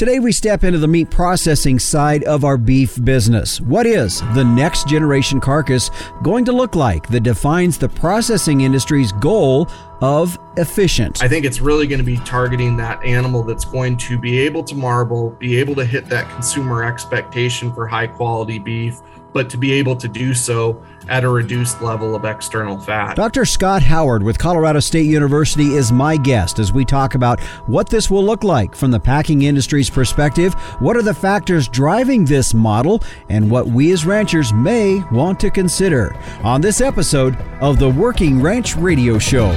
Today, we step into the meat processing side of our beef business. What is the next generation carcass going to look like that defines the processing industry's goal of efficient? I think it's really going to be targeting that animal that's going to be able to marble, be able to hit that consumer expectation for high quality beef, but to be able to do so at a reduced level of external fat. Dr. Scott Howard with Colorado State University is my guest as we talk about what this will look like from the packing industry's perspective, what are the factors driving this model, and what we as ranchers may want to consider on this episode of the Working Ranch Radio Show.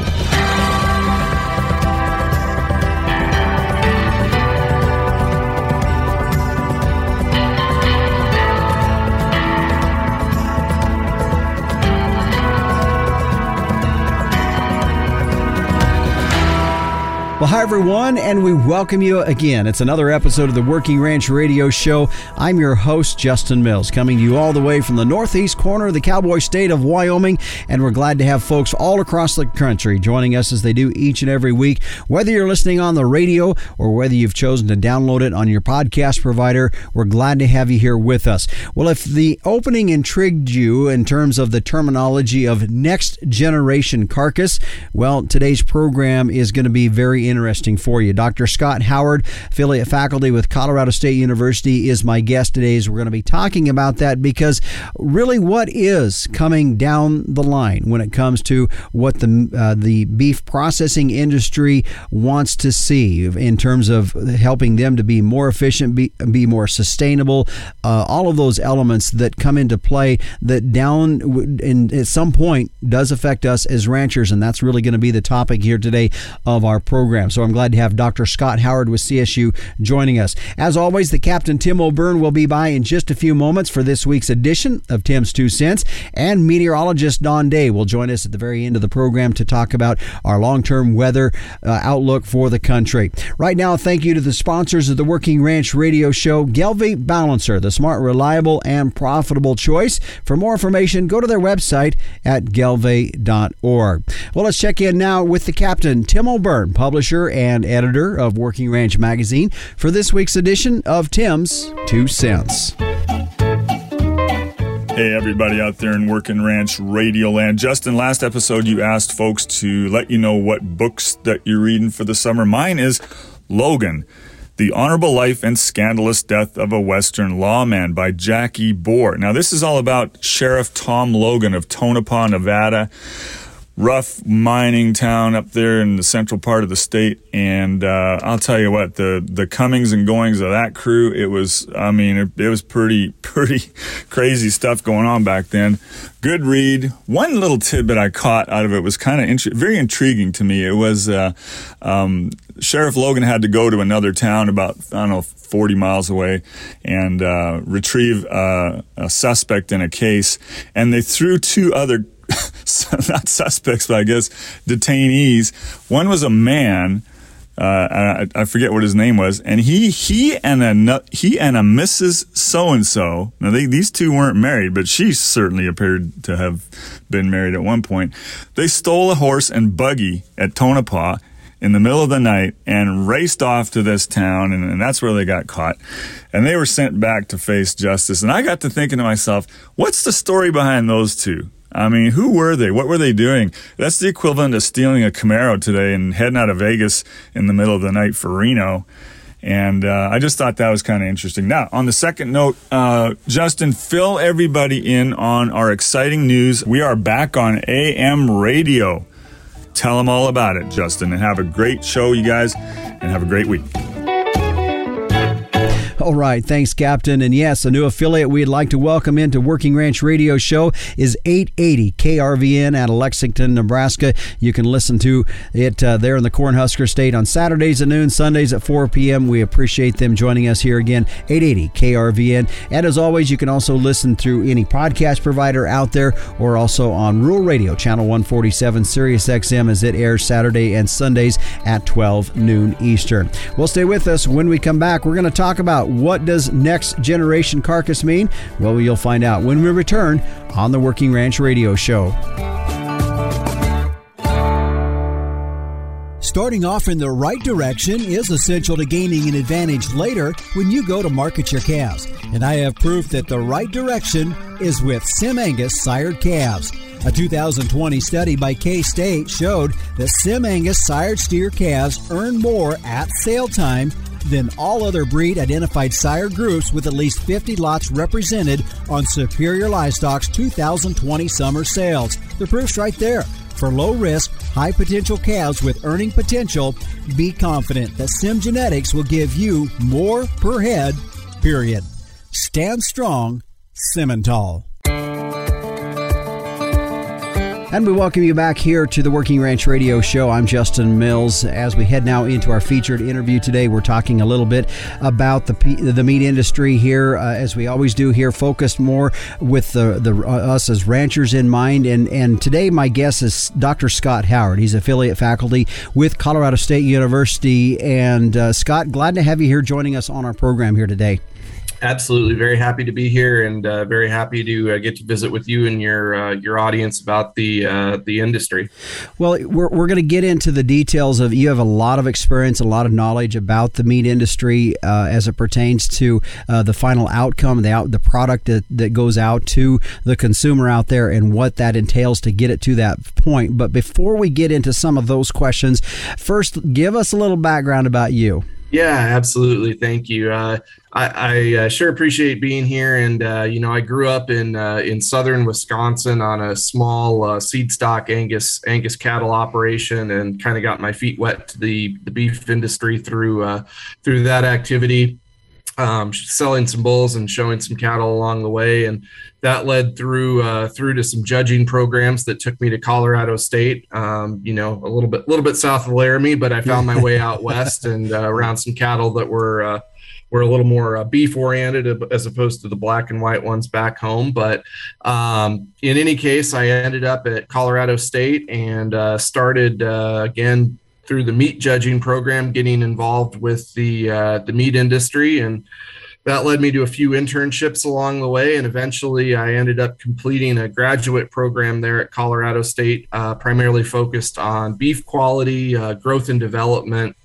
Well, hi, everyone, and we welcome you again. It's another episode of the Working Ranch Radio Show. I'm your host, Justin Mills, coming to you all the way from the northeast corner of the cowboy state of Wyoming. And we're glad to have folks all across the country joining us as they do each and every week. Whether you're listening on the radio or whether you've chosen to download it on your podcast provider, we're glad to have you here with us. Well, if the opening intrigued you in terms of the terminology of next generation carcass, well, today's program is going to be very interesting for you. Dr. Scott Howard, affiliate faculty with Colorado State University, is my guest today. As we're going to be talking about that because really, what is coming down the line when it comes to what the uh, the beef processing industry wants to see in terms of helping them to be more efficient, be, be more sustainable, uh, all of those elements that come into play that down in at some point does affect us as ranchers, and that's really going to be the topic here today of our program program. So I'm glad to have Dr. Scott Howard with CSU joining us. As always, the Captain Tim O'Byrne will be by in just a few moments for this week's edition of Tim's Two Cents, and meteorologist Don Day will join us at the very end of the program to talk about our long-term weather uh, outlook for the country. Right now, thank you to the sponsors of the Working Ranch Radio Show, Gelbvieh Balancer, the smart, reliable, and profitable choice. For more information, go to their website at gelbvieh.org. Well, let's check in now with the captain, Tim O'Byrne, publisher publisher and editor of Working Ranch Magazine, for this week's edition of Tim's Two Cents. Hey, everybody out there in Working Ranch Radio Land. Justin, last episode you asked folks to let you know what books that you're reading for the summer. Mine is Logan. The Honorable Life and Scandalous Death of a Western Lawman by Jackie Boor. Now, this is all about Sheriff Tom Logan of Tonopah, Nevada rough mining town up there in the central part of the state. And uh, I'll tell you what, the the comings and goings of that crew, it was, I mean, it, it was pretty pretty crazy stuff going on back then. Good read. One little tidbit I caught out of it was kind of int- very intriguing to me. It was uh, um, Sheriff Logan had to go to another town about I don't know 40 miles away and uh, retrieve uh, a suspect in a case, and they threw two other not suspects, but I guess detainees. One was a man. Uh, I, I, forget what his name was, and he he and a he and a Mrs. So and So. Now they, these two weren't married, but she certainly appeared to have been married at one point. They stole a horse and buggy at Tonopah in the middle of the night and raced off to this town, and, and that's where they got caught. And they were sent back to face justice. And I got to thinking to myself, what's the story behind those two? I mean, who were they? What were they doing? That's the equivalent of stealing a Camaro today and heading out of Vegas in the middle of the night for Reno. And uh, I just thought that was kind of interesting. Now, on the second note, uh, Justin, fill everybody in on our exciting news. We are back on AM radio. Tell them all about it, Justin, and have a great show, you guys, and have a great week. All right. Thanks, Captain. And yes, a new affiliate we'd like to welcome into Working Ranch Radio Show is 880 KRVN out of Lexington, Nebraska. You can listen to it uh, there in the Cornhusker State on Saturdays at noon, Sundays at 4 p.m. We appreciate them joining us here again, 880 KRVN. And as always, you can also listen through any podcast provider out there or also on Rural Radio, Channel 147, Sirius XM, as it airs Saturday and Sundays at 12 noon Eastern. Well, stay with us. When we come back, we're going to talk about what does next generation carcass mean? Well, you'll find out when we return on the Working Ranch Radio Show. Starting off in the right direction is essential to gaining an advantage later when you go to market your calves. And I have proof that the right direction is with Sim Angus sired calves. A 2020 study by K State showed that Sim Angus sired steer calves earn more at sale time than all other breed identified sire groups with at least 50 lots represented on Superior Livestock's 2020 summer sales. The proof's right there. For low risk, high potential calves with earning potential, be confident that Sim Genetics will give you more per head, period. Stand strong, Simmental. And we welcome you back here to the Working Ranch Radio Show. I'm Justin Mills. As we head now into our featured interview today, we're talking a little bit about the the meat industry here, uh, as we always do here, focused more with the, the uh, us as ranchers in mind. And and today, my guest is Dr. Scott Howard. He's affiliate faculty with Colorado State University. And uh, Scott, glad to have you here joining us on our program here today. Absolutely, very happy to be here, and uh, very happy to uh, get to visit with you and your uh, your audience about the uh, the industry. Well, we're we're going to get into the details of. You have a lot of experience, a lot of knowledge about the meat industry uh, as it pertains to uh, the final outcome, the out, the product that, that goes out to the consumer out there, and what that entails to get it to that point. But before we get into some of those questions, first give us a little background about you. Yeah, absolutely. Thank you. Uh, I, I uh, sure appreciate being here. And uh, you know, I grew up in uh, in southern Wisconsin on a small uh, seed stock Angus Angus cattle operation, and kind of got my feet wet to the the beef industry through uh, through that activity. Um, selling some bulls and showing some cattle along the way, and that led through uh, through to some judging programs that took me to Colorado State. Um, you know, a little bit a little bit south of Laramie, but I found my way out west and uh, around some cattle that were uh, were a little more uh, beef oriented as opposed to the black and white ones back home. But um, in any case, I ended up at Colorado State and uh, started uh, again through the meat judging program, getting involved with the uh, the meat industry and. That led me to a few internships along the way, and eventually I ended up completing a graduate program there at Colorado State, uh, primarily focused on beef quality, uh, growth and development,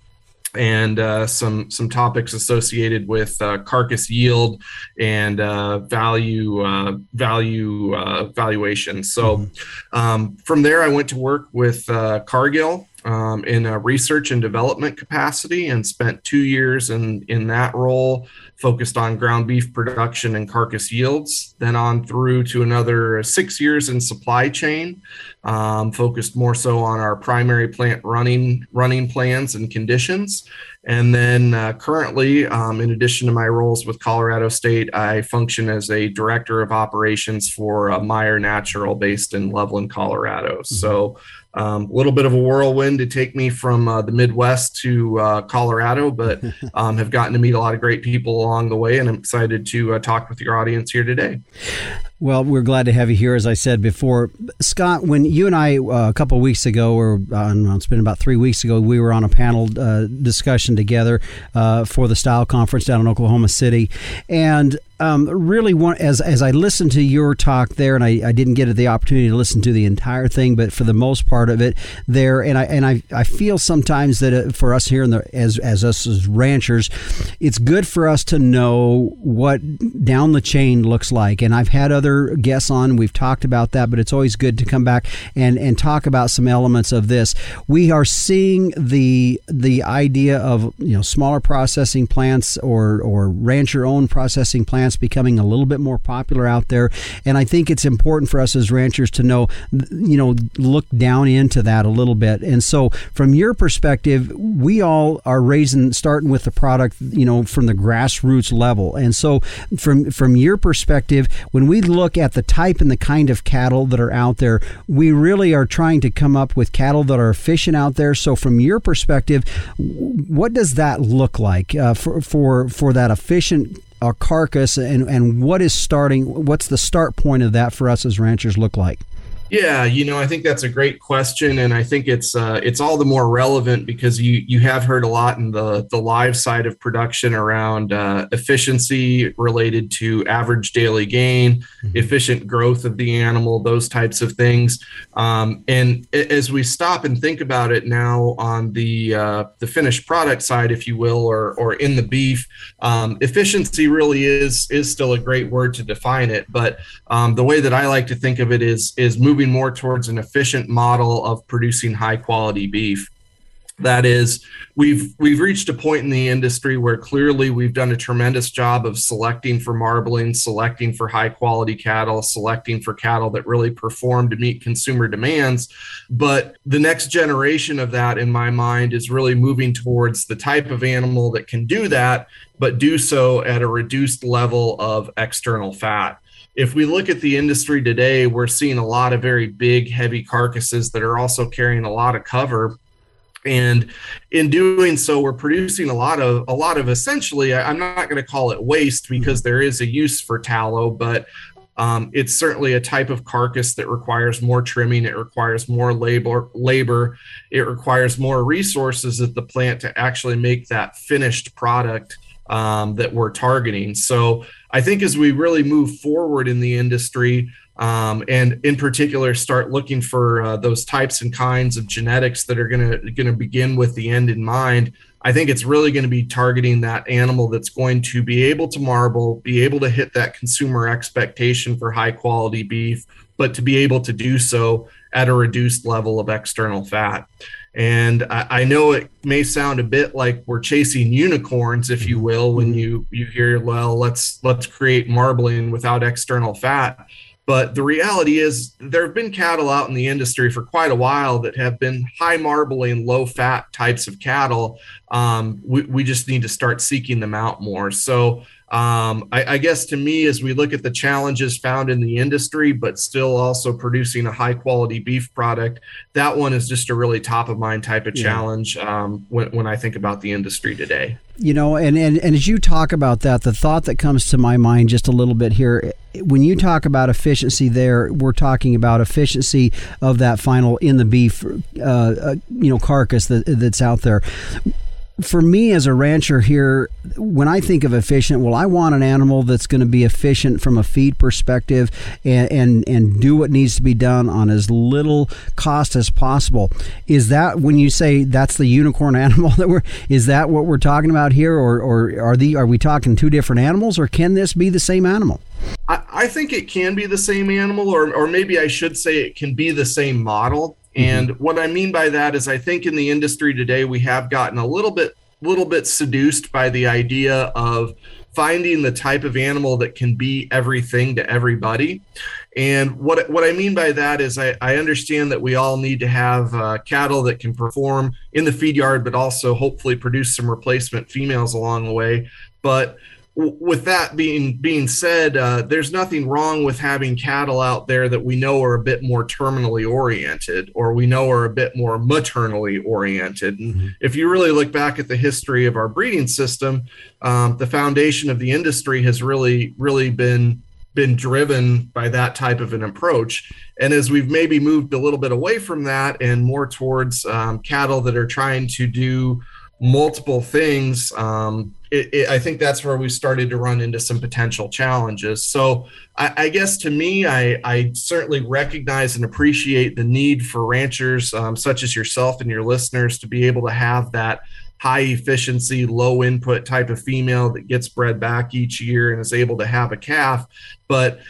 and uh, some some topics associated with uh, carcass yield and uh, value uh, value uh, valuation. So mm-hmm. um, from there, I went to work with uh, Cargill um, in a research and development capacity and spent two years in in that role focused on ground beef production and carcass yields. Then on through to another six years in supply chain, um, focused more so on our primary plant running running plans and conditions. And then uh, currently, um, in addition to my roles with Colorado State, I function as a director of operations for uh, Meyer Natural based in Loveland, Colorado. Mm-hmm. So a um, little bit of a whirlwind to take me from uh, the Midwest to uh, Colorado, but um, have gotten to meet a lot of great people along the way, and I'm excited to uh, talk with your audience here today. Well, we're glad to have you here, as I said before. Scott, when you and I, uh, a couple of weeks ago, or uh, it's been about three weeks ago, we were on a panel uh, discussion together uh, for the Style Conference down in Oklahoma City. And um, really want as as I listened to your talk there, and I, I didn't get the opportunity to listen to the entire thing, but for the most part of it there, and I and I, I feel sometimes that uh, for us here in the as as us as ranchers, it's good for us to know what down the chain looks like. And I've had other guests on, we've talked about that, but it's always good to come back and and talk about some elements of this. We are seeing the the idea of you know smaller processing plants or or rancher owned processing plants plants becoming a little bit more popular out there. And I think it's important for us as ranchers to know, you know, look down into that a little bit. And so, from your perspective, we all are raising, starting with the product, you know, from the grassroots level. And so, from from your perspective, when we look at the type and the kind of cattle that are out there, we really are trying to come up with cattle that are efficient out there. So, from your perspective, what does that look like uh, for for for that efficient a carcass and, and what is starting what's the start point of that for us as ranchers look like Yeah, you know, I think that's a great question, and I think it's uh, it's all the more relevant because you you have heard a lot in the the live side of production around uh, efficiency related to average daily gain, mm-hmm. efficient growth of the animal, those types of things. Um, and as we stop and think about it now on the uh, the finished product side, if you will, or or in the beef, um, efficiency really is is still a great word to define it. But um, the way that I like to think of it is is moving moving more towards an efficient model of producing high quality beef. That is we've we've reached a point in the industry where clearly we've done a tremendous job of selecting for marbling selecting for high quality cattle selecting for cattle that really perform to meet consumer demands. But the next generation of that in my mind is really moving towards the type of animal that can do that but do so at a reduced level of external fat if we look at the industry today, we're seeing a lot of very big, heavy carcasses that are also carrying a lot of cover. And in doing so, we're producing a lot of a lot of essentially, I'm not going to call it waste because there is a use for tallow, but um, it's certainly a type of carcass that requires more trimming. It requires more labor. Labor. It requires more resources at the plant to actually make that finished product um, that we're targeting. So I think as we really move forward in the industry, um, and in particular start looking for uh, those types and kinds of genetics that are going to going to begin with the end in mind. I think it's really going to be targeting that animal that's going to be able to marble, be able to hit that consumer expectation for high quality beef, but to be able to do so at a reduced level of external fat. And I, I, know it may sound a bit like we're chasing unicorns, if you will, when you you hear, well, let's let's create marbling without external fat. But the reality is, there have been cattle out in the industry for quite a while that have been high marbling, low fat types of cattle. Um, we, we just need to start seeking them out more. So um, I, I, guess to me, as we look at the challenges found in the industry, but still also producing a high quality beef product, that one is just a really top of mind type of yeah. challenge um, when, when I think about the industry today. You know, and, and, and as you talk about that, the thought that comes to my mind just a little bit here, when you talk about efficiency there, we're talking about efficiency of that final in the beef, uh, uh, you know, carcass that, that's out there for me as a rancher here, when I think of efficient, well, I want an animal that's going to be efficient from a feed perspective and, and, and do what needs to be done on as little cost as possible. Is that when you say that's the unicorn animal that we're, is that what we're talking about here? Or, or are the, are we talking two different animals or can this be the same animal? I, I think it can be the same animal, or, or maybe I should say it can be the same model. Mm-hmm. And what I mean by that is I think in the industry today we have gotten a little bit little bit seduced by the idea of finding the type of animal that can be everything to everybody. And what what I mean by that is I, I understand that we all need to have uh, cattle that can perform in the feed yard, but also hopefully produce some replacement females along the way. But with that being being said, uh, there's nothing wrong with having cattle out there that we know are a bit more terminally oriented, or we know are a bit more maternally oriented. And mm-hmm. if you really look back at the history of our breeding system, um, the foundation of the industry has really, really been been driven by that type of an approach. And as we've maybe moved a little bit away from that and more towards um, cattle that are trying to do multiple things, um, it, it, I think that's where we started to run into some potential challenges. So I, I guess to me, I, I, certainly recognize and appreciate the need for ranchers um, such as yourself and your listeners to be able to have that high efficiency, low input type of female that gets bred back each year and is able to have a calf. But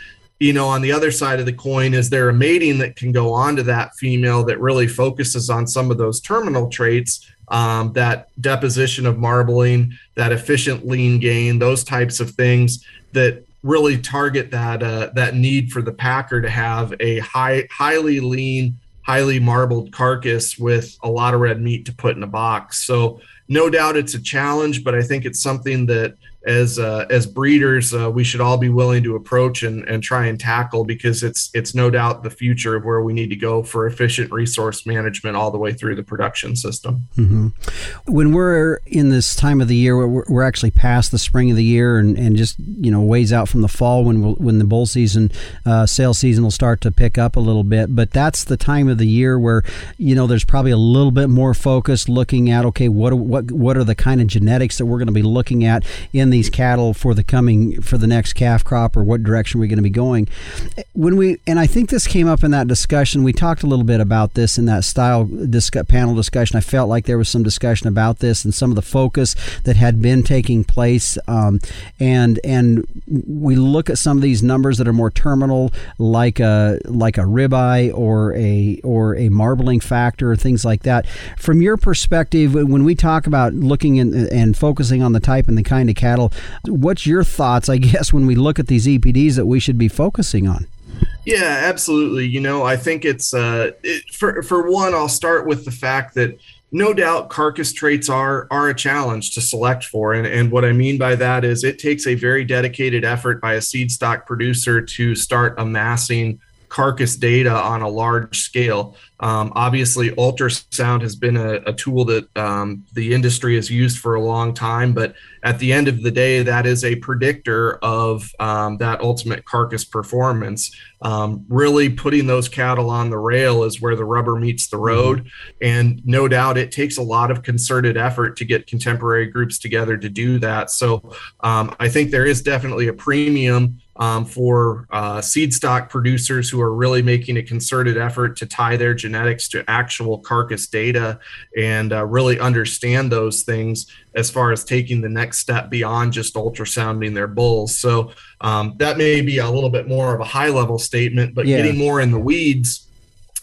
you know, on the other side of the coin, is there a mating that can go on to that female that really focuses on some of those terminal traits um, that deposition of marbling, that efficient lean gain, those types of things that really target that uh, that need for the packer to have a high, highly lean, highly marbled carcass with a lot of red meat to put in a box. So no doubt it's a challenge, but I think it's something that as uh, as breeders uh, we should all be willing to approach and, and try and tackle because it's it's no doubt the future of where we need to go for efficient resource management all the way through the production system. Mm-hmm. When we're in this time of the year, we're, we're actually past the spring of the year and, and just you know ways out from the fall when we'll, when the bull season uh, sale season will start to pick up a little bit. But that's the time of the year where you know there's probably a little bit more focus looking at okay what what what are the kind of genetics that we're going to be looking at in the these cattle for the coming for the next calf crop or what direction we're going to be going. When we and i think this came up in that discussion we talked a little bit about this in that style panel discussion. I felt like there was some discussion about this and some of the focus that had been taking place um, and and we look at some of these numbers that are more terminal like a like a ribeye or a or a marbling factor things like that. From your perspective when we talk about looking in, and focusing on the type and the kind of cattle What's your thoughts, I guess, when we look at these EPDs that we should be focusing on? Yeah, absolutely. You know, I think it's uh, it, for for one. I'll start with the fact that no doubt carcass traits are are a challenge to select for, and and what I mean by that is it takes a very dedicated effort by a seed stock producer to start amassing carcass data on a large scale. Um, obviously, ultrasound has been a, a tool that um, the industry has used for a long time, but at the end of the day, that is a predictor of um, that ultimate carcass performance. Um, really putting those cattle on the rail is where the rubber meets the mm-hmm. road. Mm-hmm. And no doubt it takes a lot of concerted effort to get contemporary groups together to do that. So um, I think there is definitely a premium um, for uh, seed stock producers who are really making a concerted effort to tie their genetics to actual carcass data and uh, really understand those things as far as taking the next step beyond just ultrasounding their bulls. So um, that may be a little bit more of a high level statement, but yeah. getting more in the weeds.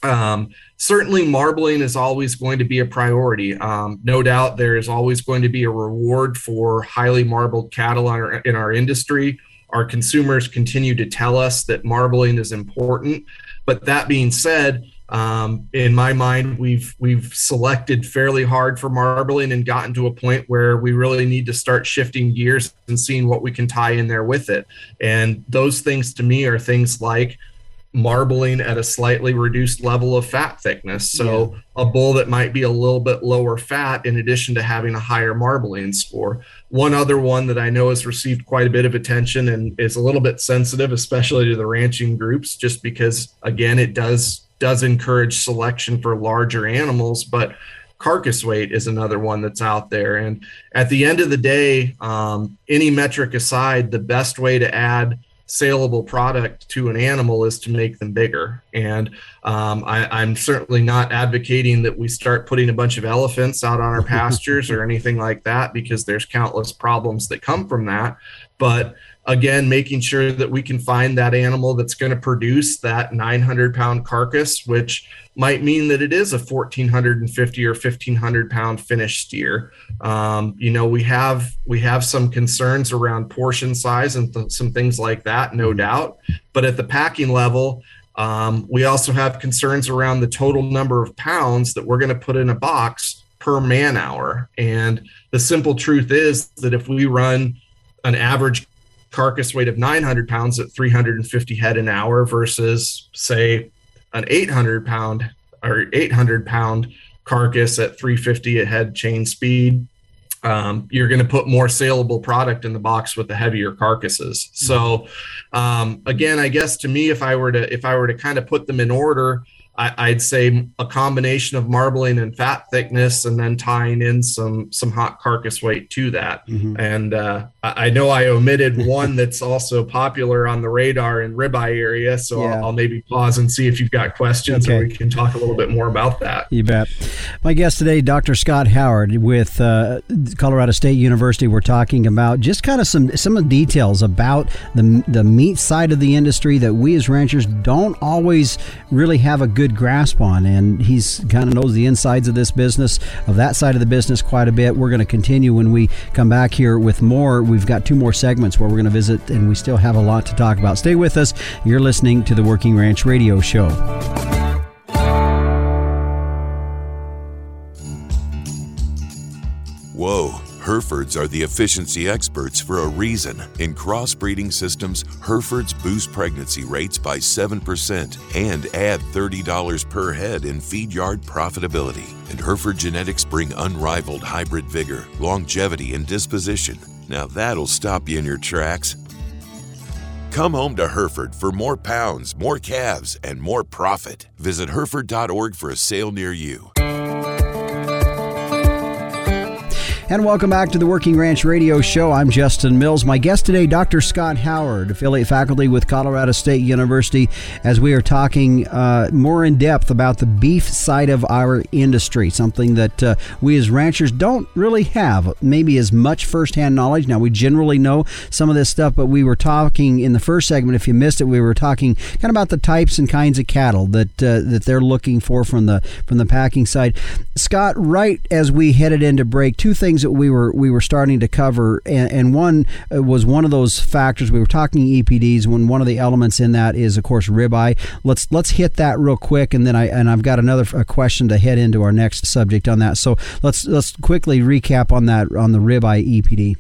Um, certainly, marbling is always going to be a priority. Um, no doubt, there is always going to be a reward for highly marbled cattle in our, in our industry. Our consumers continue to tell us that marbling is important. But that being said, um, in my mind, we've we've selected fairly hard for marbling and gotten to a point where we really need to start shifting gears and seeing what we can tie in there with it. And those things to me are things like marbling at a slightly reduced level of fat thickness. So yeah. a bull that might be a little bit lower fat in addition to having a higher marbling score. One other one that I know has received quite a bit of attention and is a little bit sensitive, especially to the ranching groups, just because again it does does encourage selection for larger animals, but carcass weight is another one that's out there. And at the end of the day, um, any metric aside, the best way to add saleable product to an animal is to make them bigger. And um, I, am certainly not advocating that we start putting a bunch of elephants out on our pastures or anything like that, because there's countless problems that come from that. But again, making sure that we can find that animal that's going to produce that 900 pound carcass, which might mean that it is a 1450 or 1500 pound finished steer. Um, you know, we have we have some concerns around portion size and th- some things like that, no doubt. But at the packing level, um, we also have concerns around the total number of pounds that we're going to put in a box per man hour. And the simple truth is that if we run an average carcass weight of 900 pounds at 350 head an hour versus say an 800 pound or 800 pound carcass at 350 a head chain speed um, you're going to put more saleable product in the box with the heavier carcasses so um, again i guess to me if i were to if i were to kind of put them in order I, would say a combination of marbling and fat thickness, and then tying in some some hot carcass weight to that. Mm-hmm. And uh, I know I omitted one that's also popular on the radar in ribeye area, so yeah. I'll, I'll, maybe pause and see if you've got questions, okay. and we can talk a little bit more about that. You bet. My guest today, Dr. Scott Howard with uh, Colorado State University. We're talking about just kind of some some of the details about the the meat side of the industry that we as ranchers don't always really have a good good grasp on, and he's kind of knows the insides of this business, of that side of the business quite a bit. We're going to continue when we come back here with more. We've got two more segments where we're going to visit, and we still have a lot to talk about. Stay with us. You're listening to the Working Ranch Radio Show. Whoa. Herefords are the efficiency experts for a reason. In crossbreeding systems, Herefords boost pregnancy rates by 7% and add $30 per head in feed yard profitability. And Hereford genetics bring unrivaled hybrid vigor, longevity, and disposition. Now that'll stop you in your tracks. Come home to Hereford for more pounds, more calves, and more profit. Visit Hereford.org for a sale near you. And welcome back to the Working Ranch Radio Show. I'm Justin Mills. My guest today, Dr. Scott Howard, affiliate faculty with Colorado State University, as we are talking uh, more in depth about the beef side of our industry, something that uh, we as ranchers don't really have maybe as much firsthand knowledge. Now, we generally know some of this stuff, but we were talking in the first segment, if you missed it, we were talking kind of about the types and kinds of cattle that uh, that they're looking for from the from the packing side. Scott, right as we headed into break, two things things that we were we were starting to cover, and, and one uh, was one of those factors. We were talking EPDs when one of the elements in that is, of course, ribeye. Let's let's hit that real quick, and then I and I've got another question to head into our next subject on that. So let's let's quickly recap on that on the ribeye EPD.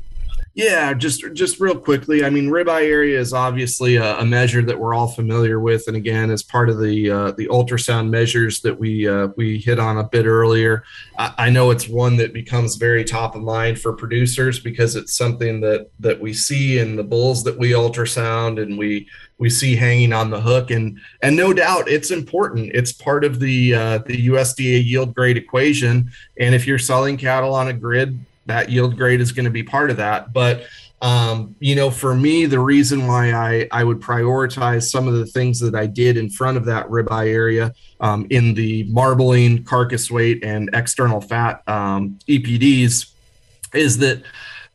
Yeah, just just real quickly. I mean, ribeye area is obviously a, a, measure that we're all familiar with, and again, as part of the uh, the ultrasound measures that we uh, we hit on a bit earlier, I, I, know it's one that becomes very top of mind for producers because it's something that that we see in the bulls that we ultrasound and we we see hanging on the hook, and and no doubt it's important. It's part of the uh, the USDA yield grade equation, and if you're selling cattle on a grid that yield grade is going to be part of that. But um, you know, for me, the reason why I, I would prioritize some of the things that I did in front of that ribeye area um, in the marbling, carcass weight, and external fat um, EPDs is that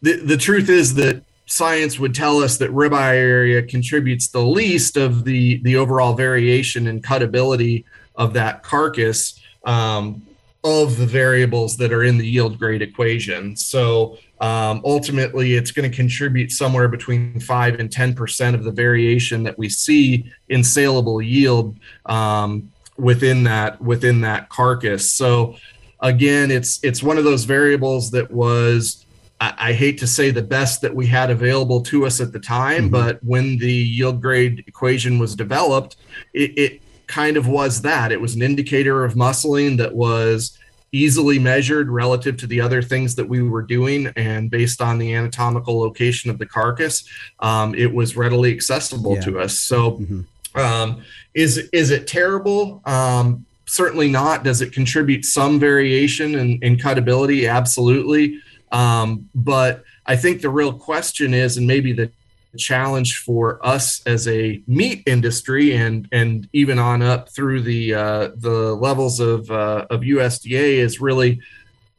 the, the truth is that science would tell us that ribeye area contributes the least of the, the overall variation and cutability of that carcass. Um, of the variables that are in the yield grade equation. So um, ultimately, it's going to contribute somewhere between five and ten percent of the variation that we see in saleable yield um, within that within that carcass. So again, it's it's one of those variables that was I, I hate to say the best that we had available to us at the time, mm-hmm. but when the yield grade equation was developed, it, it kind of was that. It was an indicator of muscling that was easily measured relative to the other things that we were doing. And based on the anatomical location of the carcass, um, it was readily accessible yeah. to us. So, mm-hmm. um, is, is it terrible? Um, certainly not. Does it contribute some variation in, in cutability? Absolutely. Um, but I think the real question is, and maybe the challenge for us as a meat industry and and even on up through the uh, the levels of uh, of USDA is really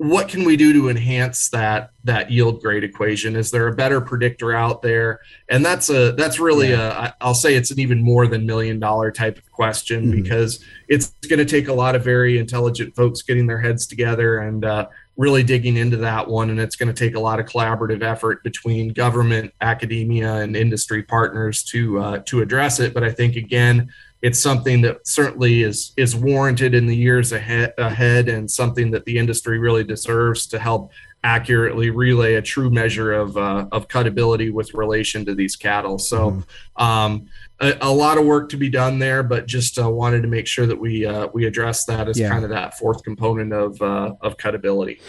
what can we do to enhance that that yield grade equation is there a better predictor out there and that's a that's really yeah. a i'll say it's an even more than million dollar type of question mm-hmm. because it's going to take a lot of very intelligent folks getting their heads together and uh, really digging into that one. And it's going to take a lot of collaborative effort between government, academia, and industry partners to uh, to address it. But I think again, it's something that certainly is is warranted in the years ahead, ahead and something that the industry really deserves to help accurately relay a true measure of uh, of cutability with relation to these cattle. So, mm-hmm. um, a, a, lot of work to be done there, but just uh, wanted to make sure that we uh, we address that as yeah. kind of that fourth component of uh, of cutability.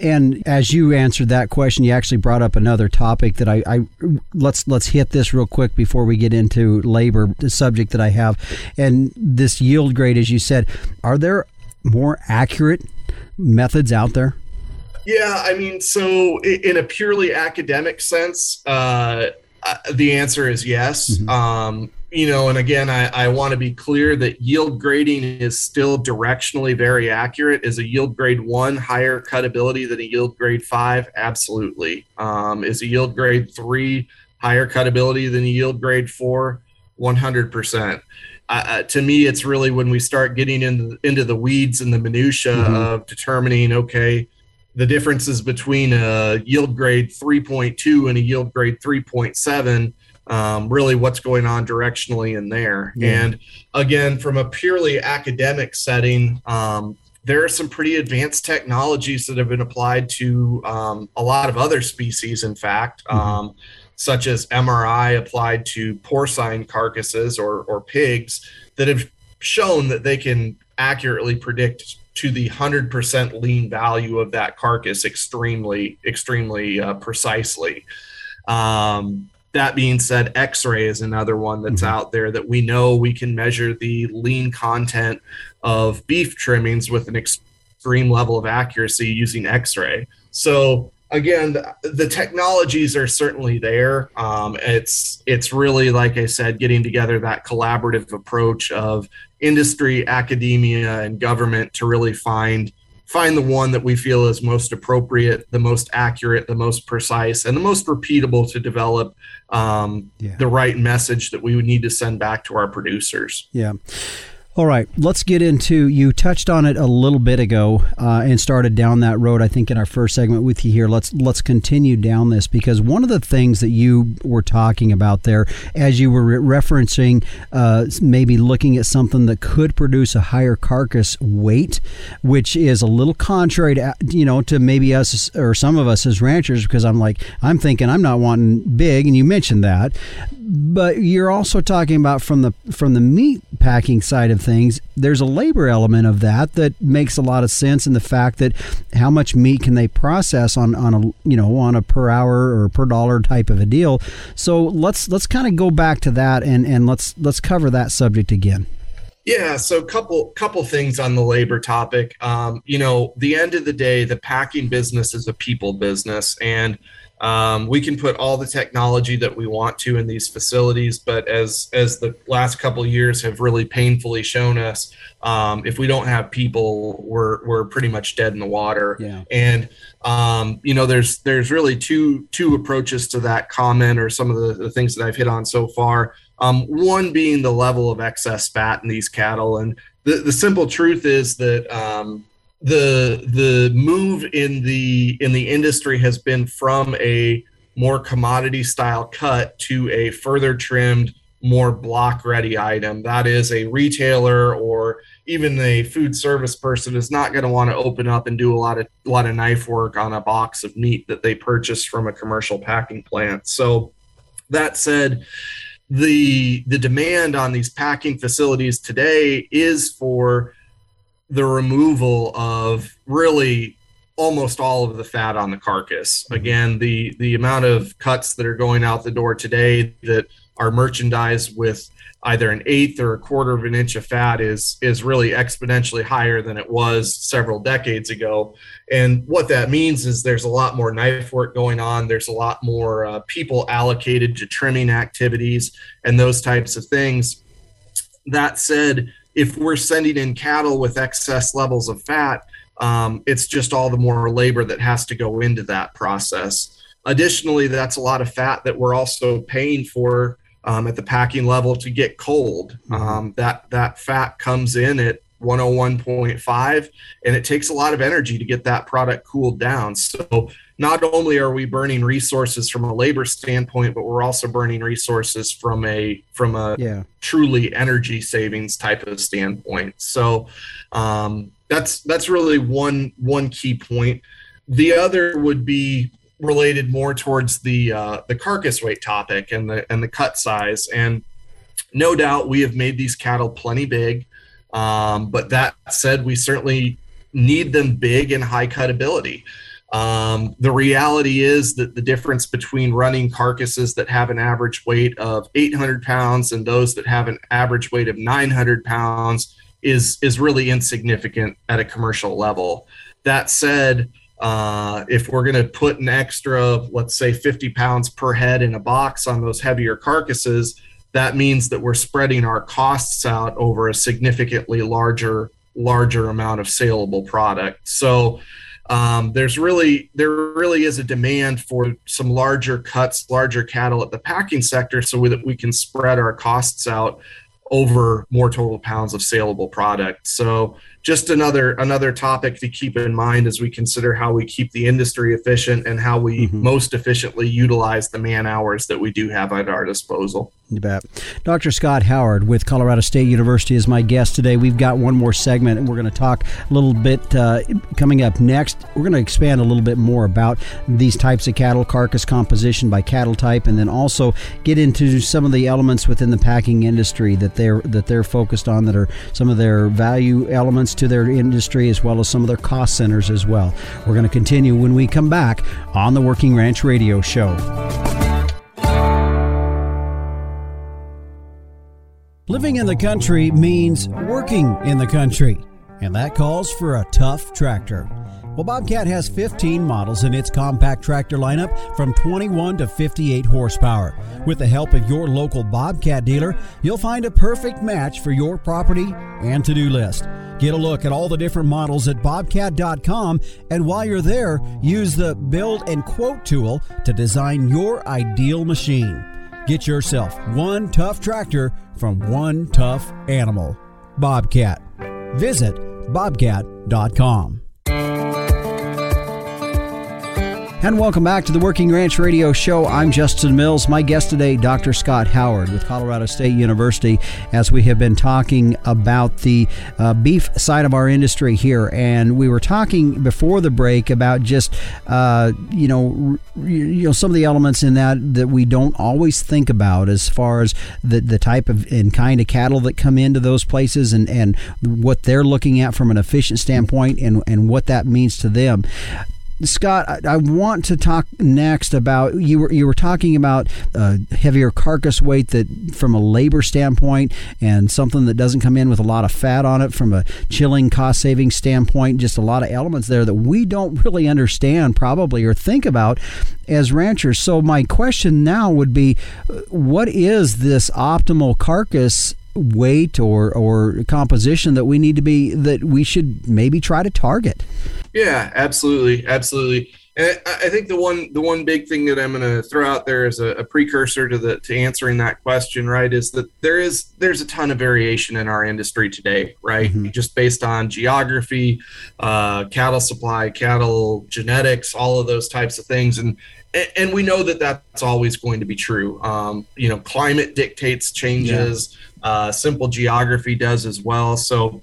And as you answered that question, you actually brought up another topic that I, I let's let's hit this real quick before we get into labor, the subject that I have, and this yield grade, as you said, are there more accurate methods out there? Yeah, I mean, so in a purely academic sense, uh, uh, the answer is yes. Mm-hmm. Um, you know, and again, I, I want to be clear that yield grading is still directionally very accurate. Is a yield grade one higher cutability than a yield grade five? Absolutely. Um, is a yield grade three higher cutability than a yield grade four? 100%. Uh, to me, it's really when we start getting into, into the weeds and the minutia mm-hmm. of determining, okay, the differences between a yield grade 3.2 and a yield grade 3.7 um, really what's going on directionally in there yeah. and again from a purely academic setting um, there are some pretty advanced technologies that have been applied to um, a lot of other species, in fact, mm-hmm. um, such as MRI applied to porcine carcasses or, or pigs that have shown that they can accurately predict to the 100% lean value of that carcass extremely, extremely uh, precisely. Um, that being said, X ray is another one that's mm-hmm. out there that we know we can measure the lean content of beef trimmings with an extreme level of accuracy using X ray. So, again the, technologies are certainly there. Um, it's it's really like i said getting together that collaborative approach of industry academia and government to really find find the one that we feel is most appropriate the most accurate the most precise and the most repeatable to develop um, yeah. the right message that we would need to send back to our producers. Yeah all right, let's get into. You touched on it a little bit ago uh, and started down that road. I think in our first segment with you here. Let's let's continue down this because one of the things that you were talking about there, as you were re- referencing, uh, maybe looking at something that could produce a higher carcass weight, which is a little contrary to you know to maybe us or some of us as ranchers because I'm like I'm thinking I'm not wanting big, and you mentioned that, but you're also talking about from the from the meat packing side of things there's a labor element of that that makes a lot of sense in the fact that how much meat can they process on on a you know on a per hour or per dollar type of a deal so let's let's kind of go back to that and and let's let's cover that subject again yeah, so couple couple things on the labor topic. Um, you know, the end of the day, the packing business is a people business, and um, we can put all the technology that we want to in these facilities, but as as the last couple years have really painfully shown us, um, if we don't have people, we're we're pretty much dead in the water. Yeah. And um, you know, there's there's really two two approaches to that comment, or some of the, the things that I've hit on so far. Um, one being the level of excess fat in these cattle, and the the simple truth is that um, the the move in the in the industry has been from a more commodity style cut to a further trimmed more block ready item. That is a retailer or even a food service person is not going to want to open up and do a lot of a lot of knife work on a box of meat that they purchased from a commercial packing plant. So that said the the demand on these packing facilities today is for the removal of really almost all of the fat on the carcass. Mm-hmm. Again, the the amount of cuts that are going out the door today that are merchandised with either an eighth or a quarter of an inch of fat is is really exponentially higher than it was several decades ago. And what that means is there's a lot more knife work going on. There's a lot more uh, people allocated to trimming activities and those types of things. That said, if we're sending in cattle with excess levels of fat, um, it's just all the more labor that has to go into that process. Additionally, that's a lot of fat that we're also paying for um, at the packing level to get cold. Mm-hmm. Um, that that fat comes in at 101.5, and it takes a lot of energy to get that product cooled down. So not only are we burning resources from a labor standpoint, but we're also burning resources from a from a yeah. truly energy savings type of standpoint. So um, that's that's really one one key point. The other would be related more towards the uh, the carcass weight topic and the and the cut size. And no doubt we have made these cattle plenty big. Um, but that said, we certainly need them big and high cutability. Um, the reality is that the difference between running carcasses that have an average weight of 800 pounds and those that have an average weight of 900 pounds is is really insignificant at a commercial level. That said, uh, if we're going to put an extra, let's say 50 pounds per head in a box on those heavier carcasses, that means that we're spreading our costs out over a significantly larger larger amount of saleable product. So um, there's really there really is a demand for some larger cuts, larger cattle at the packing sector, so that we can spread our costs out over more total pounds of saleable product. So just another another topic to keep in mind as we consider how we keep the industry efficient and how we mm-hmm. most efficiently utilize the man hours that we do have at our disposal. You bet. Dr. Scott Howard with Colorado State University is my guest today. We've got one more segment, and we're going to talk a little bit uh, coming up next. We're going to expand a little bit more about these types of cattle, carcass composition by cattle type, and then also get into some of the elements within the packing industry that they're that they're focused on, that are some of their value elements to their industry, as well as some of their cost centers as well. We're going to continue when we come back on the Working Ranch Radio Show. Living in the country means working in the country, and that calls for a tough tractor. Well, Bobcat has 15 models in its compact tractor lineup from 21 to 58 horsepower. With the help of your local Bobcat dealer, you'll find a perfect match for your property and to do list. Get a look at all the different models at bobcat.com, and while you're there, use the Build and Quote tool to design your ideal machine. Get yourself one tough tractor from one tough animal. Bobcat. Visit bobcat.com. And welcome back to the Working Ranch Radio Show. I'm Justin Mills. My guest today, Dr. Scott Howard with Colorado State University, as we have been talking about the uh, beef side of our industry here. And we were talking before the break about just, uh, you know, you know, some of the elements in that that we don't always think about as far as the, the type of and kind of cattle that come into those places and, and what they're looking at from an efficient standpoint and, and what that means to them. Scott, I, I, want to talk next about you were you were talking about uh, heavier carcass weight that from a labor standpoint and something that doesn't come in with a lot of fat on it from a chilling cost saving standpoint. Just a lot of elements there that we don't really understand probably or think about as ranchers. So my question now would be, uh, what is this optimal carcass? Weight or or composition that we need to be that we should maybe try to target yeah, absolutely, absolutely. And I think the one the one big thing that I'm going to throw out there is a, a, precursor to the to answering that question, right, is that there is there's a ton of variation in our industry today, right? Mm-hmm. Just based on geography, uh, cattle supply, cattle genetics, all of those types of things, and and we know that that's always going to be true. Um, you know, climate dictates changes. Yeah. Uh, simple geography does as well. So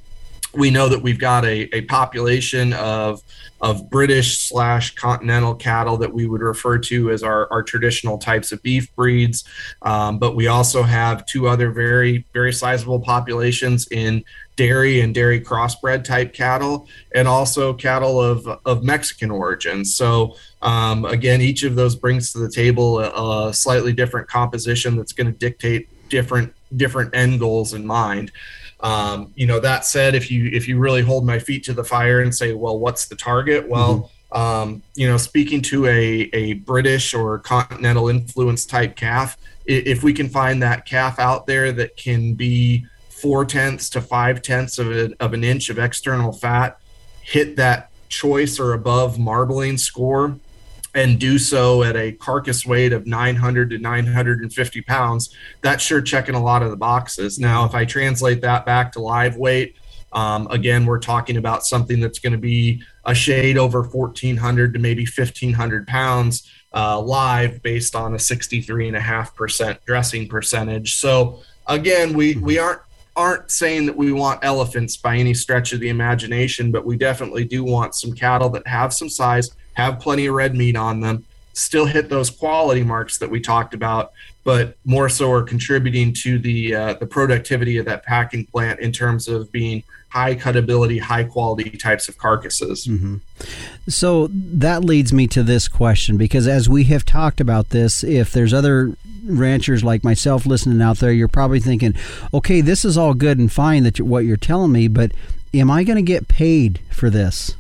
we know that we've got a, a population of of British slash continental cattle that we would refer to as our, our traditional types of beef breeds. Um, but we also have two other very, very sizable populations in dairy and dairy crossbred type cattle, and also cattle of, of Mexican origin. So, um, again, each of those brings to the table a, a slightly different composition that's going to dictate different different end goals in mind. Um, you know, that said, if you if you really hold my feet to the fire and say, well, what's the target? Well, mm-hmm. um, you know, speaking to a a British or continental influence type calf, if we can find that calf out there that can be four tenths to five tenths of, a, of an inch of external fat, hit that choice or above marbling score, and do so at a carcass weight of 900 to 950 pounds, that's sure checking a lot of the boxes. Now, if I translate that back to live weight, um, again, we're talking about something that's going to be a shade over 1,400 to maybe 1,500 pounds uh, live based on a 63.5% dressing percentage. So, again, we, we aren't aren't saying that we want elephants by any stretch of the imagination, but we definitely do want some cattle that have some size, have plenty of red meat on them, still hit those quality marks that we talked about, but more so are contributing to the uh, the productivity of that packing plant in terms of being high cutability, high quality types of carcasses. Mm-hmm. So that leads me to this question because as we have talked about this, if there's other ranchers like myself listening out there, you're probably thinking, okay, this is all good and fine that you, what you're telling me, but am I going to get paid for this?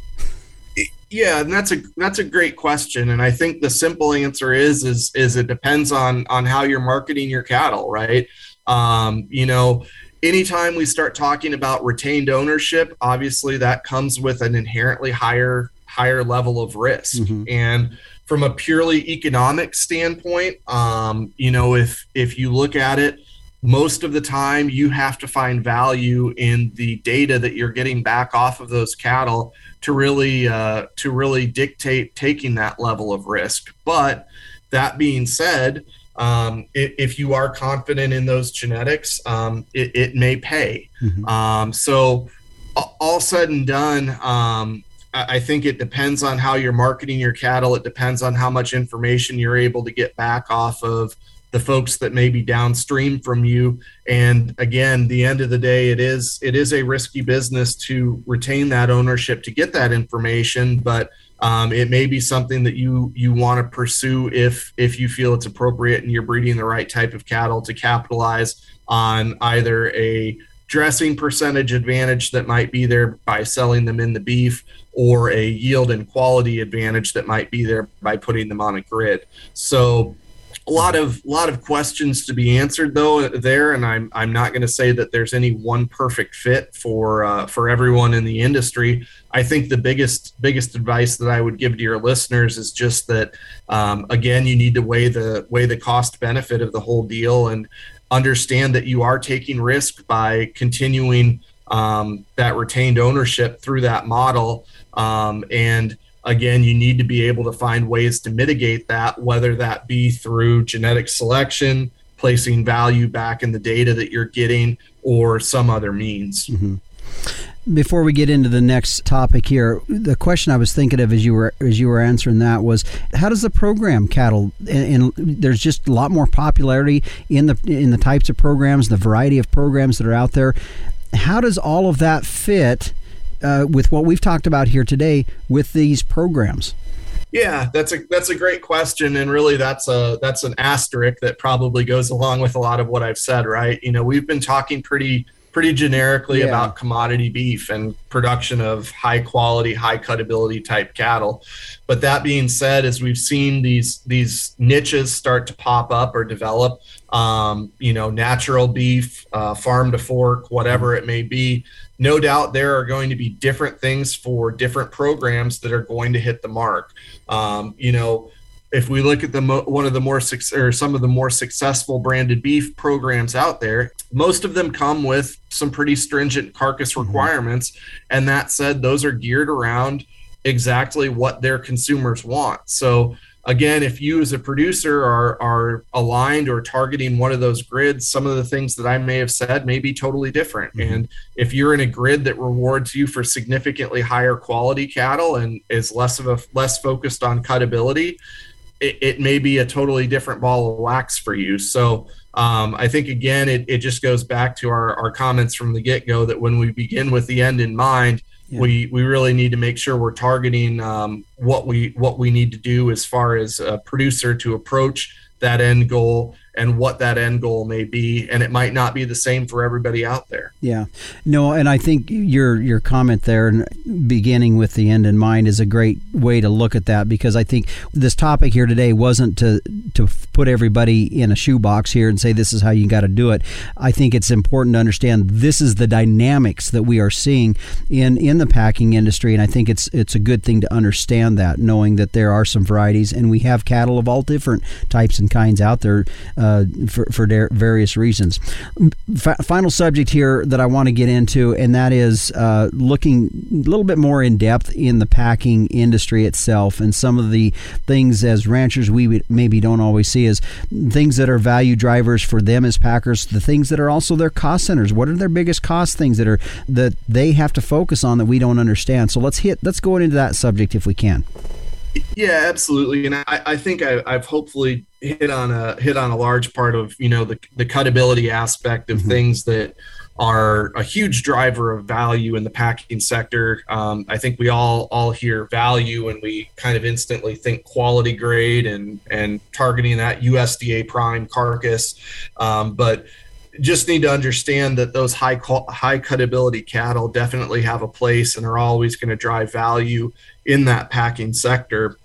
Yeah, and that's a that's a great question, and I think the simple answer is is is it depends on on how you're marketing your cattle, right? Um, you know, anytime we start talking about retained ownership, obviously that comes with an inherently higher higher level of risk, mm-hmm. and from a purely economic standpoint, um, you know, if if you look at it, most of the time you have to find value in the data that you're getting back off of those cattle to really uh, to really dictate taking that level of risk but that being said um, if you are confident in those genetics um, it, it, may pay mm-hmm. um, so all said and done um, I think it depends on how you're marketing your cattle. It depends on how much information you're able to get back off of the folks that may be downstream from you. And again the end of the day it is it is a risky business to retain that ownership to get that information but um, it may be something that you you want to pursue if if you feel it's appropriate and you're breeding the right type of cattle to capitalize on either a dressing percentage advantage that might be there by selling them in the beef or a yield and quality advantage that might be there by putting them on a grid. So a lot of lot of questions to be answered though there and i'm i'm not going to say that there's any one perfect fit for uh, for everyone in the industry. I think the biggest biggest advice that i would give to your listeners is just that um, again you need to weigh the weigh the cost benefit of the whole deal and understand that you are taking risk by continuing um, that retained ownership through that model um, and again, you need to be able to find ways to mitigate that, whether that be through genetic selection, placing value back in the data that you're getting, or some other means. Mm-hmm. Before we get into the next topic here, the question I was thinking of as you were as you were answering that was, how does the program cattle and, and, there's just a lot more popularity in the in the types of programs, the variety of programs that are out there. How does all of that fit uh, with what we've talked about here today with these programs? Yeah, that's a that's a great question, and really that's a that's an asterisk that probably goes along with a lot of what I've said. Right? You know, we've been talking pretty pretty generically yeah. about commodity beef and production of high quality, high cutability type cattle. But that being said, as we've seen these these niches start to pop up or develop, um, you know, natural beef, uh, farm to fork, whatever it may be, no doubt there are going to be different things for different programs that are going to hit the mark. Um, you know, if we look at the mo- one of the more su- or some of the more successful branded beef programs out there, most of them come with some pretty stringent carcass mm-hmm. requirements. Mm-hmm. And that said, those are geared around exactly what their consumers want. So again, if you as a producer are are aligned or targeting one of those grids, some of the things that I may have said may be totally different. Mm-hmm. And if you're in a grid that rewards you for significantly higher quality cattle and is less of a less focused on cutability, it, it may be a totally different ball of wax for you. So um, I think again, it, it just goes back to our, our comments from the get go that when we begin with the end in mind, we we really need to make sure we're targeting um, what we what we need to do as far as a producer to approach that end goal and what that end goal may be and it might not be the same for everybody out there. Yeah. No and i think your your comment there beginning with the end in mind is a great way to look at that because i think this topic here today wasn't to to put everybody in a shoebox here and say this is how you got to do it. I think it's important to understand this is the dynamics that we are seeing in in the packing industry and i think it's it's a good thing to understand that knowing that there are some varieties and we have cattle of all different types and kinds out there uh, for, for various reasons. F- final subject here that I want to get into, and that is uh, looking a little bit more in depth in the packing industry itself and some of the things as ranchers we maybe don't always see as things that are value drivers for them as packers, the things that are also their cost centers. What are their biggest cost things that are that they have to focus on that we don't understand? So let's hit let's go into that subject if we can. Yeah, absolutely, and I, I think I, have hopefully hit on a hit on a large part of you know the the cutability aspect of mm-hmm. things that are a huge driver of value in the packing sector. Um, I think we all all hear value and we kind of instantly think quality grade and and targeting that USDA prime carcass, um, but just need to understand that those high high cutability cattle definitely have a place and are always going to drive value in that packing sector.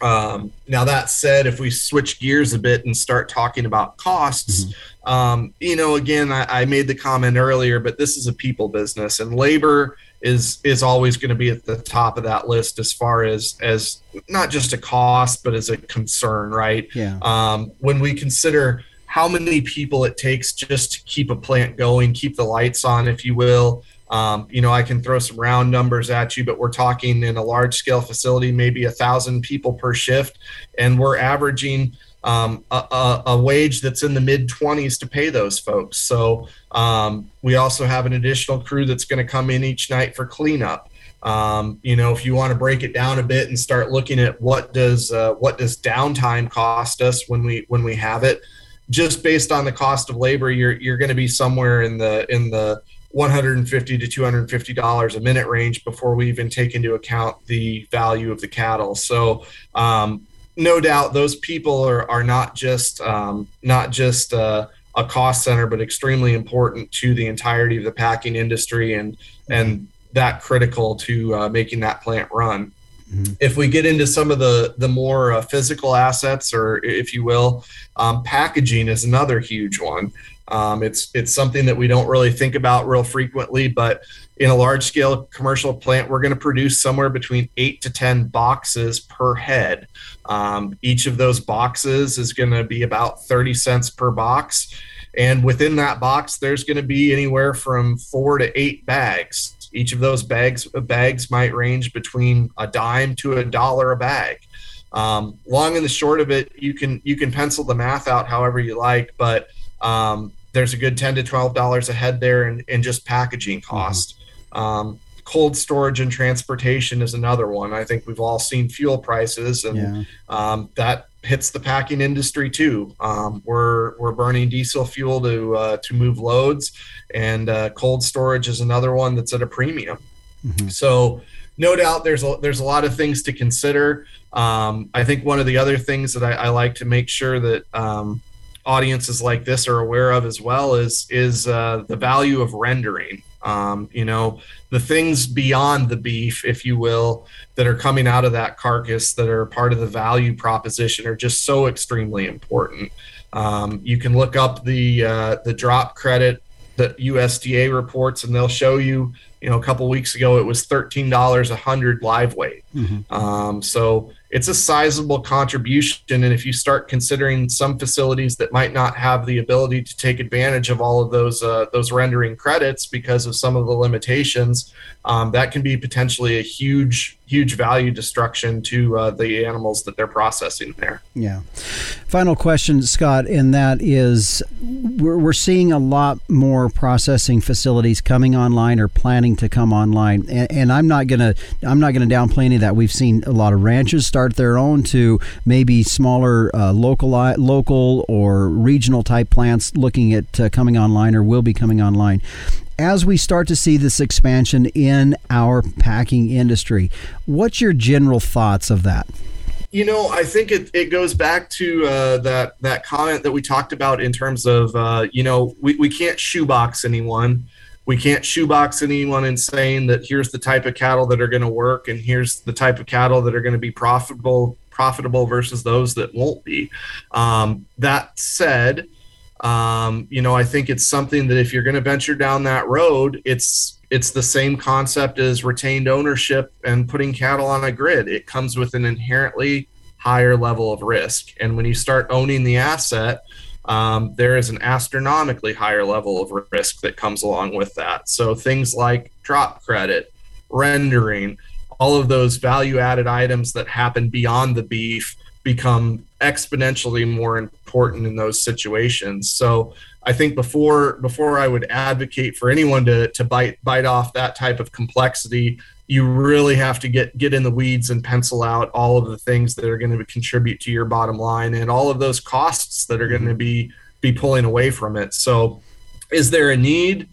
Um, now that said, if we switch gears a bit and start talking about costs, mm-hmm. um, you know, again, I, I, made the comment earlier, but this is a people business, and labor is is always going to be at the top of that list as far as as not just a cost, but as a concern, right? Yeah. Um, when we consider how many people it takes just to keep a plant going, keep the lights on, if you will. Um, you know, I can throw some round numbers at you, but we're talking in a large scale facility, maybe a thousand people per shift, and we're averaging um, a, a, a, wage that's in the mid 20s to pay those folks. So um, we also have an additional crew that's going to come in each night for cleanup. Um, you know, if you want to break it down a bit and start looking at what does uh, what does downtime cost us when we when we have it, just based on the cost of labor, you're you're going to be somewhere in the in the 150 to 250 dollars a minute range before we even take into account the value of the cattle. So um, no doubt those people are, are not just um, not just uh, a cost center, but extremely important to the entirety of the packing industry and and that critical to uh, making that plant run. Mm-hmm. If we get into some of the the more uh, physical assets, or if you will, um, packaging is another huge one. Um, it's it's something that we don't really think about real frequently, but in a large scale commercial plant, we're going to produce somewhere between eight to ten boxes per head. Um, each of those boxes is going to be about thirty cents per box, and within that box, there's going to be anywhere from four to eight bags. Each of those bags bags might range between a dime to a dollar a bag. Um, long and the short of it, you can you can pencil the math out however you like, but um, there's a good 10 to 12 dollars a head there in, in just packaging mm-hmm. cost mm-hmm. um, cold storage and transportation is another one i think we've all seen fuel prices and yeah. um, that hits the packing industry too um, we're we're burning diesel fuel to uh, to move loads and uh, cold storage is another one that's at a premium mm-hmm. so no doubt there's a, there's a lot of things to consider um, i think one of the other things that i, I like to make sure that um, audiences like this are aware of as well is is uh, the value of rendering. Um, you know, the things beyond the beef, if you will, that are coming out of that carcass that are part of the value proposition are just so extremely important. Um, you can look up the uh, the drop credit that USDA reports, and they'll show you. You know, a couple weeks ago, it was thirteen dollars a hundred live weight. Mm-hmm. Um, so it's a sizable contribution. And if you start considering some facilities that might not have the ability to take advantage of all of those uh, those rendering credits because of some of the limitations, um, that can be potentially a huge huge value destruction to uh, the animals that they're processing there. Yeah. Final question, Scott, and that is we're, we're seeing a lot more processing facilities coming online or planning to come online, and, and I'm not gonna I'm not gonna downplay any of that. We've seen a lot of ranches start their own to maybe smaller uh, local local or regional type plants looking at uh, coming online or will be coming online as we start to see this expansion in our packing industry, what's your general thoughts of that? You know, I think it, it goes back to uh, that that comment that we talked about in terms of uh, you know we, we can't shoebox anyone. We can't shoebox anyone in saying that here's the type of cattle that are going to work and here's the type of cattle that are going to be profitable profitable versus those that won't be. Um, that said, um, you know, I think it's something that if you're going to venture down that road, it's it's the same concept as retained ownership and putting cattle on a grid. It comes with an inherently higher level of risk, and when you start owning the asset, um, there is an astronomically higher level of risk that comes along with that. So things like drop credit, rendering, all of those value added items that happen beyond the beef become exponentially more important in those situations. So I think before before I would advocate for anyone to to bite bite off that type of complexity, you really have to get get in the weeds and pencil out all of the things that are going to contribute to your bottom line and all of those costs that are going to be be pulling away from it. So is there a need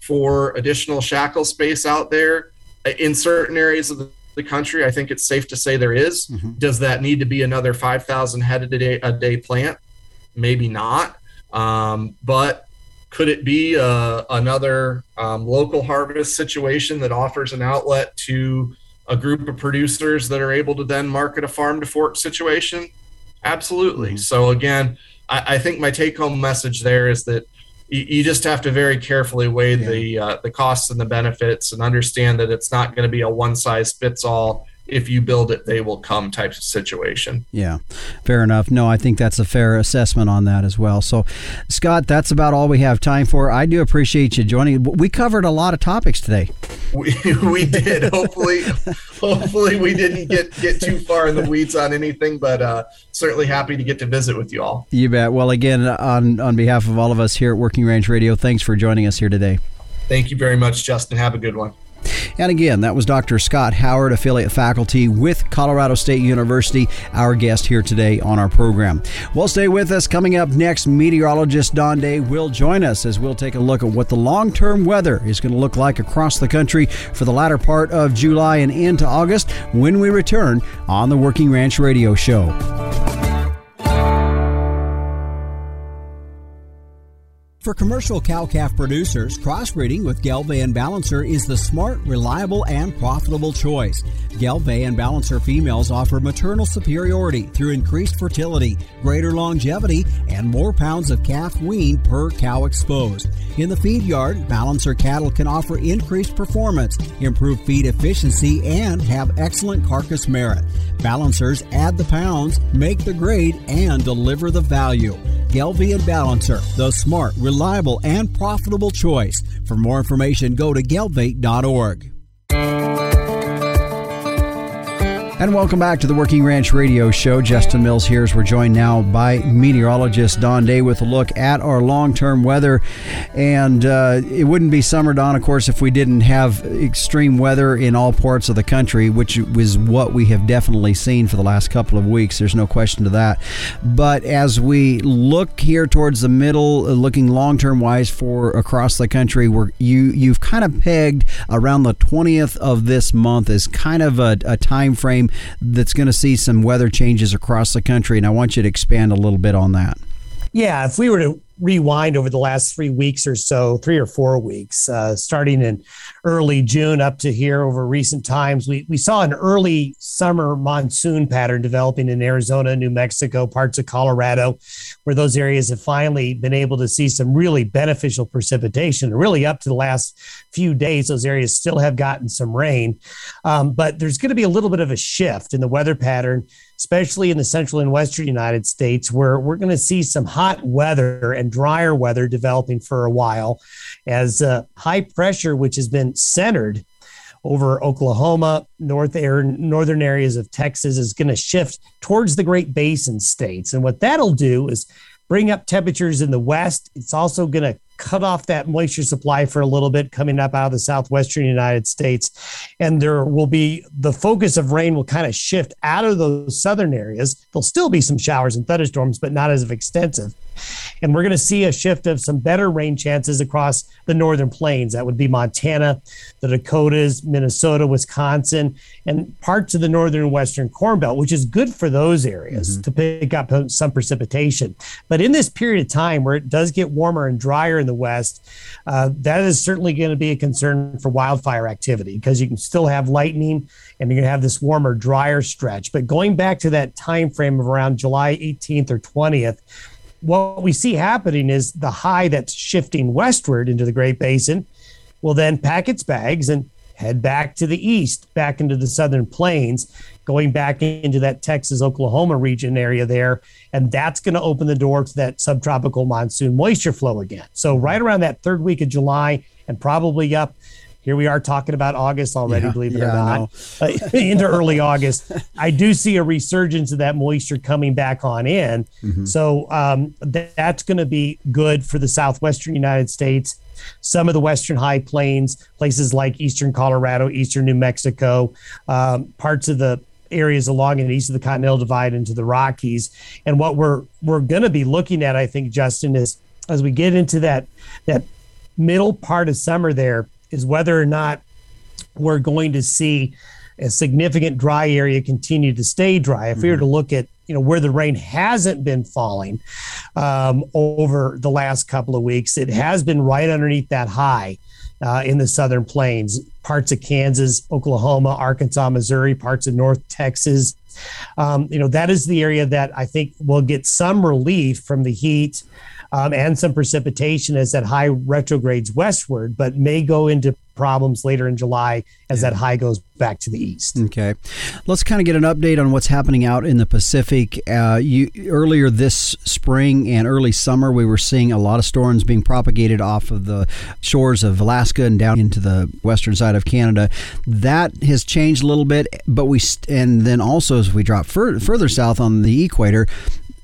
for additional shackle space out there in certain areas of the the country. I think it's safe to say there is. Mm-hmm. Does that need to be another 5,000 head a day, a day plant? Maybe not. Um, but could it be uh, another um, local harvest situation that offers an outlet to a group of producers that are able to then market a farm to fork situation? Absolutely. Mm-hmm. So, again, I, I think my take home message there is that you, just have to very carefully weigh yeah. the uh, the costs and the benefits and understand that it's not going to be a one size fits all if you build it, they will come type of situation. Yeah, fair enough. No, I think that's a fair assessment on that as well. So, Scott, that's about all we have time for. I do appreciate you joining. We covered a lot of topics today. We, we did. hopefully, hopefully we didn't get get too far in the weeds on anything, but uh, certainly happy to get to visit with you all. You bet. Well, again, on on behalf of all of us here at Working Ranch Radio, thanks for joining us here today. Thank you very much, Justin. Have a good one. And again, that was Dr. Scott Howard, affiliate faculty with Colorado State University, our guest here today on our program. Well, stay with us. Coming up next, meteorologist Don Day will join us as we'll take a look at what the long term weather is going to look like across the country for the latter part of July and into August when we return on the Working Ranch Radio Show. For commercial cow calf producers, crossbreeding with and Balancer is the smart, reliable, and profitable choice. And Balancer females offer maternal superiority through increased fertility, greater longevity, and more pounds of calf weaned per cow exposed. In the feed yard, Balancer cattle can offer increased performance, improve feed efficiency, and have excellent carcass merit. Balancers add the pounds, make the grade, and deliver the value. And Balancer, the smart, reliable, and profitable choice. For more information, go to gelbvieh.org. And welcome back to the Working Ranch Radio Show. Justin Mills here as we're joined now by meteorologist Don Day with a look at our long term weather. And uh, it wouldn't be summer, Don, of course, if we didn't have extreme weather in all parts of the country, which was what we have definitely seen for the last couple of weeks. There's no question to that. But as we look here towards the middle, uh, looking long term wise for across the country, where you, you've kind of pegged around the 20th of this month as kind of a, a time frame that's going to see some weather changes across the country. And I want you to expand a little bit on that. Yeah, if we were to rewind over the last three weeks or so, three or four weeks, uh, starting in early June up to here over recent times, we, we saw an early summer monsoon pattern developing in Arizona, New Mexico, parts of Colorado, where those areas have finally been able to see some really beneficial precipitation. Really, up to the last few days, those areas still have gotten some rain. Um, but there's going to be a little bit of a shift in the weather pattern especially in the central and western United States, where we're going to see some hot weather and drier weather developing for a while as uh, high pressure, which has been centered over Oklahoma, north air, northern areas of Texas, is going to shift towards the Great Basin states. And what that'll do is bring up temperatures in the west. It's also going to cut off that moisture supply for a little bit coming up out of the southwestern United States. And there will be the focus of rain will kind of shift out of those southern areas. There'll still be some showers and thunderstorms, but not as extensive. And we're going to see a shift of some better rain chances across the northern plains. That would be Montana, the Dakotas, Minnesota, Wisconsin, and parts of the northern and western Corn Belt, which is good for those areas mm-hmm. to pick up some precipitation. But in this period of time where it does get warmer and drier in the west, uh, that is certainly going to be a concern for wildfire activity because you can still have lightning and you're going to have this warmer, drier stretch. But going back to that time frame of around July 18th or 20th, what we see happening is the high that's shifting westward into the Great Basin will then pack its bags and head back to the east, back into the southern plains, going back into that Texas, Oklahoma region area there. And that's going to open the door to that subtropical monsoon moisture flow again. So, right around that third week of July and probably up here we are talking about August already, yeah, believe it yeah, or not, uh, into early August. I do see a resurgence of that moisture coming back on in. Mm-hmm. So um, th- that's going to be good for the southwestern United States. Some of the western high plains, places like eastern Colorado, eastern New Mexico, um, parts of the areas along and east of the Continental Divide into the Rockies. And what we're we're going to be looking at, I think, Justin, is as we get into that that middle part of summer there is whether or not we're going to see a significant dry area continue to stay dry. If mm-hmm. we were to mm-hmm. look at you know where the rain hasn't been falling um, over the last couple of weeks, it has been right underneath that high uh, in the southern plains, parts of Kansas, Oklahoma, Arkansas, Missouri, parts of North Texas. Um, you know that is the area that I think will get some relief from the heat um, and some precipitation as that high retrogrades westward, but may go into problems later in July as that high goes back to the east. Okay, let's kind of get an update on what's happening out in the Pacific. Uh, you earlier this spring and early summer, we were seeing a lot of storms being propagated off of the shores of Alaska and down into the western side of Canada. That has changed a little bit, but we and then also as we drop fur- further south on the equator,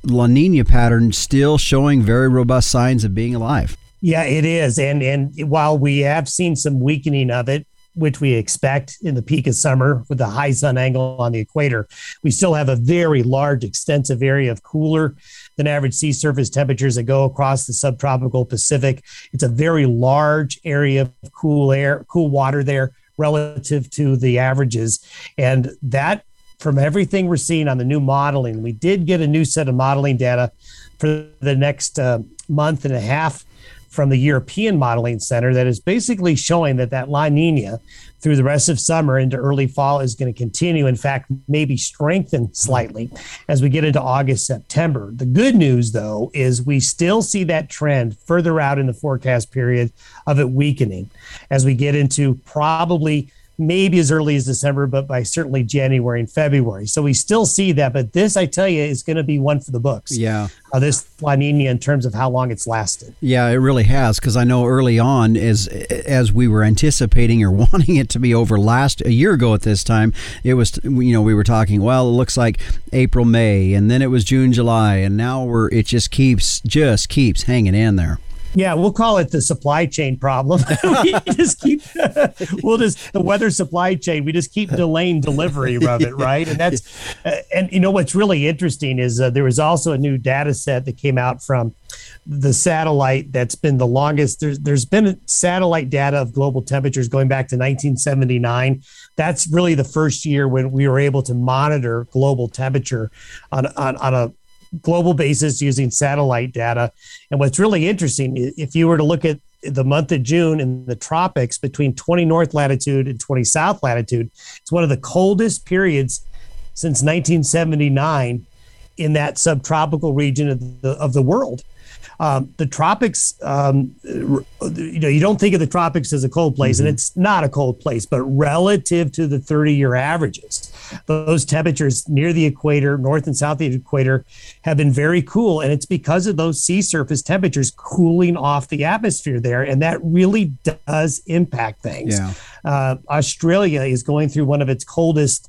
La Nina pattern still showing very robust signs of being alive. Yeah, it is. And and while we have seen some weakening of it, which we expect in the peak of summer with the high sun angle on the equator, we still have a very large, extensive area of cooler than average sea surface temperatures that go across the subtropical Pacific. It's a very large area of cool air, cool water there relative to the averages. And that, from everything we're seeing on the new modeling, we did get a new set of modeling data for the next uh, month and a half from the European Modeling Center that is basically showing that that La Nina through the rest of summer into early fall is going to continue. In fact, maybe strengthen slightly as we get into August, September. The good news, though, is we still see that trend further out in the forecast period of it weakening as we get into probably maybe as early as December, but by certainly January and February. So we still see that. But this, I tell you, is going to be one for the books. Yeah. Uh, this La Nina in terms of how long it's lasted. Yeah, it really has. Because I know early on, as as we were anticipating or wanting it to be over last a year ago at this time, it was you know we were talking. Well, it looks like April, May, and then it was June, July, and now we're it just keeps just keeps hanging in there. Yeah, we'll call it the supply chain problem. we just keep, we'll just the weather supply chain. We just keep delaying delivery of it, right? And that's, uh, and you know what's really interesting is uh, there was also a new data set that came out from the satellite that's been the longest. There's there's been satellite data of global temperatures going back to 1979. That's really the first year when we were able to monitor global temperature on on, on a global basis using satellite data. And what's really interesting, if you were to look at the month of June in the tropics between 20 north latitude and 20 south latitude, it's one of the coldest periods since 1979 in that subtropical region of the, of the world. Um, the tropics, um, you know, you don't think of the tropics as a cold place, mm-hmm. and it's not a cold place, but relative to the 30 year averages, those temperatures near the equator, north and south of the equator, have been very cool. And it's because of those sea surface temperatures cooling off the atmosphere there. And that really does impact things. Yeah. Uh, Australia is going through one of its coldest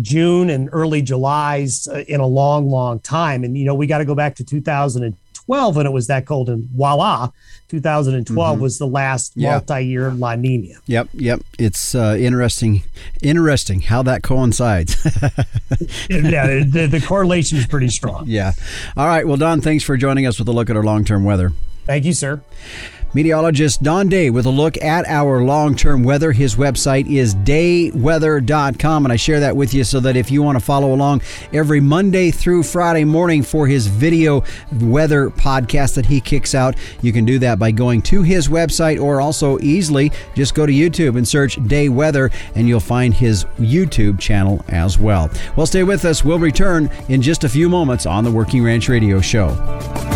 June and early July's uh, in a long, long time. And, you know, we got to go back to 2000. 2012 when it was that cold, and voila, 2012 mm-hmm. was the last yeah. multi-year La Nina. Yep, yep. It's uh, interesting, interesting how that coincides. yeah, the, the correlation is pretty strong. Yeah. All right. Well, Don, thanks for joining us with a look at our long-term weather. Thank you, sir. Meteorologist Don Day with a look at our long term weather. His website is dayweather.com, and I share that with you so that if you want to follow along every Monday through Friday morning for his video weather podcast that he kicks out, you can do that by going to his website or also easily just go to YouTube and search Day Weather, and you'll find his YouTube channel as well. Well, stay with us. We'll return in just a few moments on the Working Ranch Radio Show.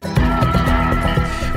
time.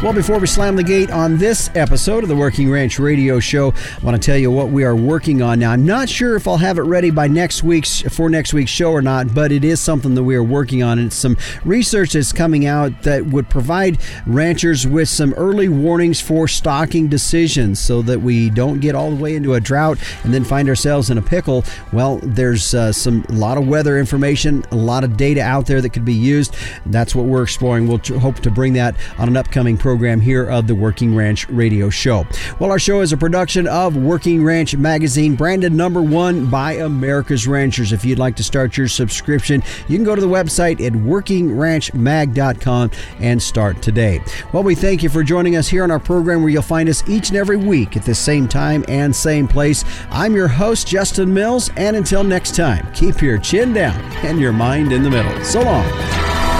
Well, before we slam the gate on this episode of the Working Ranch Radio Show, I want to tell you what we are working on now. I'm not sure if I'll have it ready by next week's for next week's show or not, but it is something that we are working on. And it's some research that's coming out that would provide ranchers with some early warnings for stocking decisions, so that we don't get all the way into a drought and then find ourselves in a pickle. Well, there's uh, some a lot of weather information, a lot of data out there that could be used. That's what we're exploring. We'll hope to bring that on an upcoming program here of the Working Ranch Radio Show. Well, our show is a production of Working Ranch Magazine, branded number one by America's Ranchers. If you'd like to start your subscription, you can go to the website at workingranchmag.com and start today. Well, we thank you for joining us here on our program where you'll find us each and every week at the same time and same place. I'm your host, Justin Mills, and until next time, keep your chin down and your mind in the middle. So long.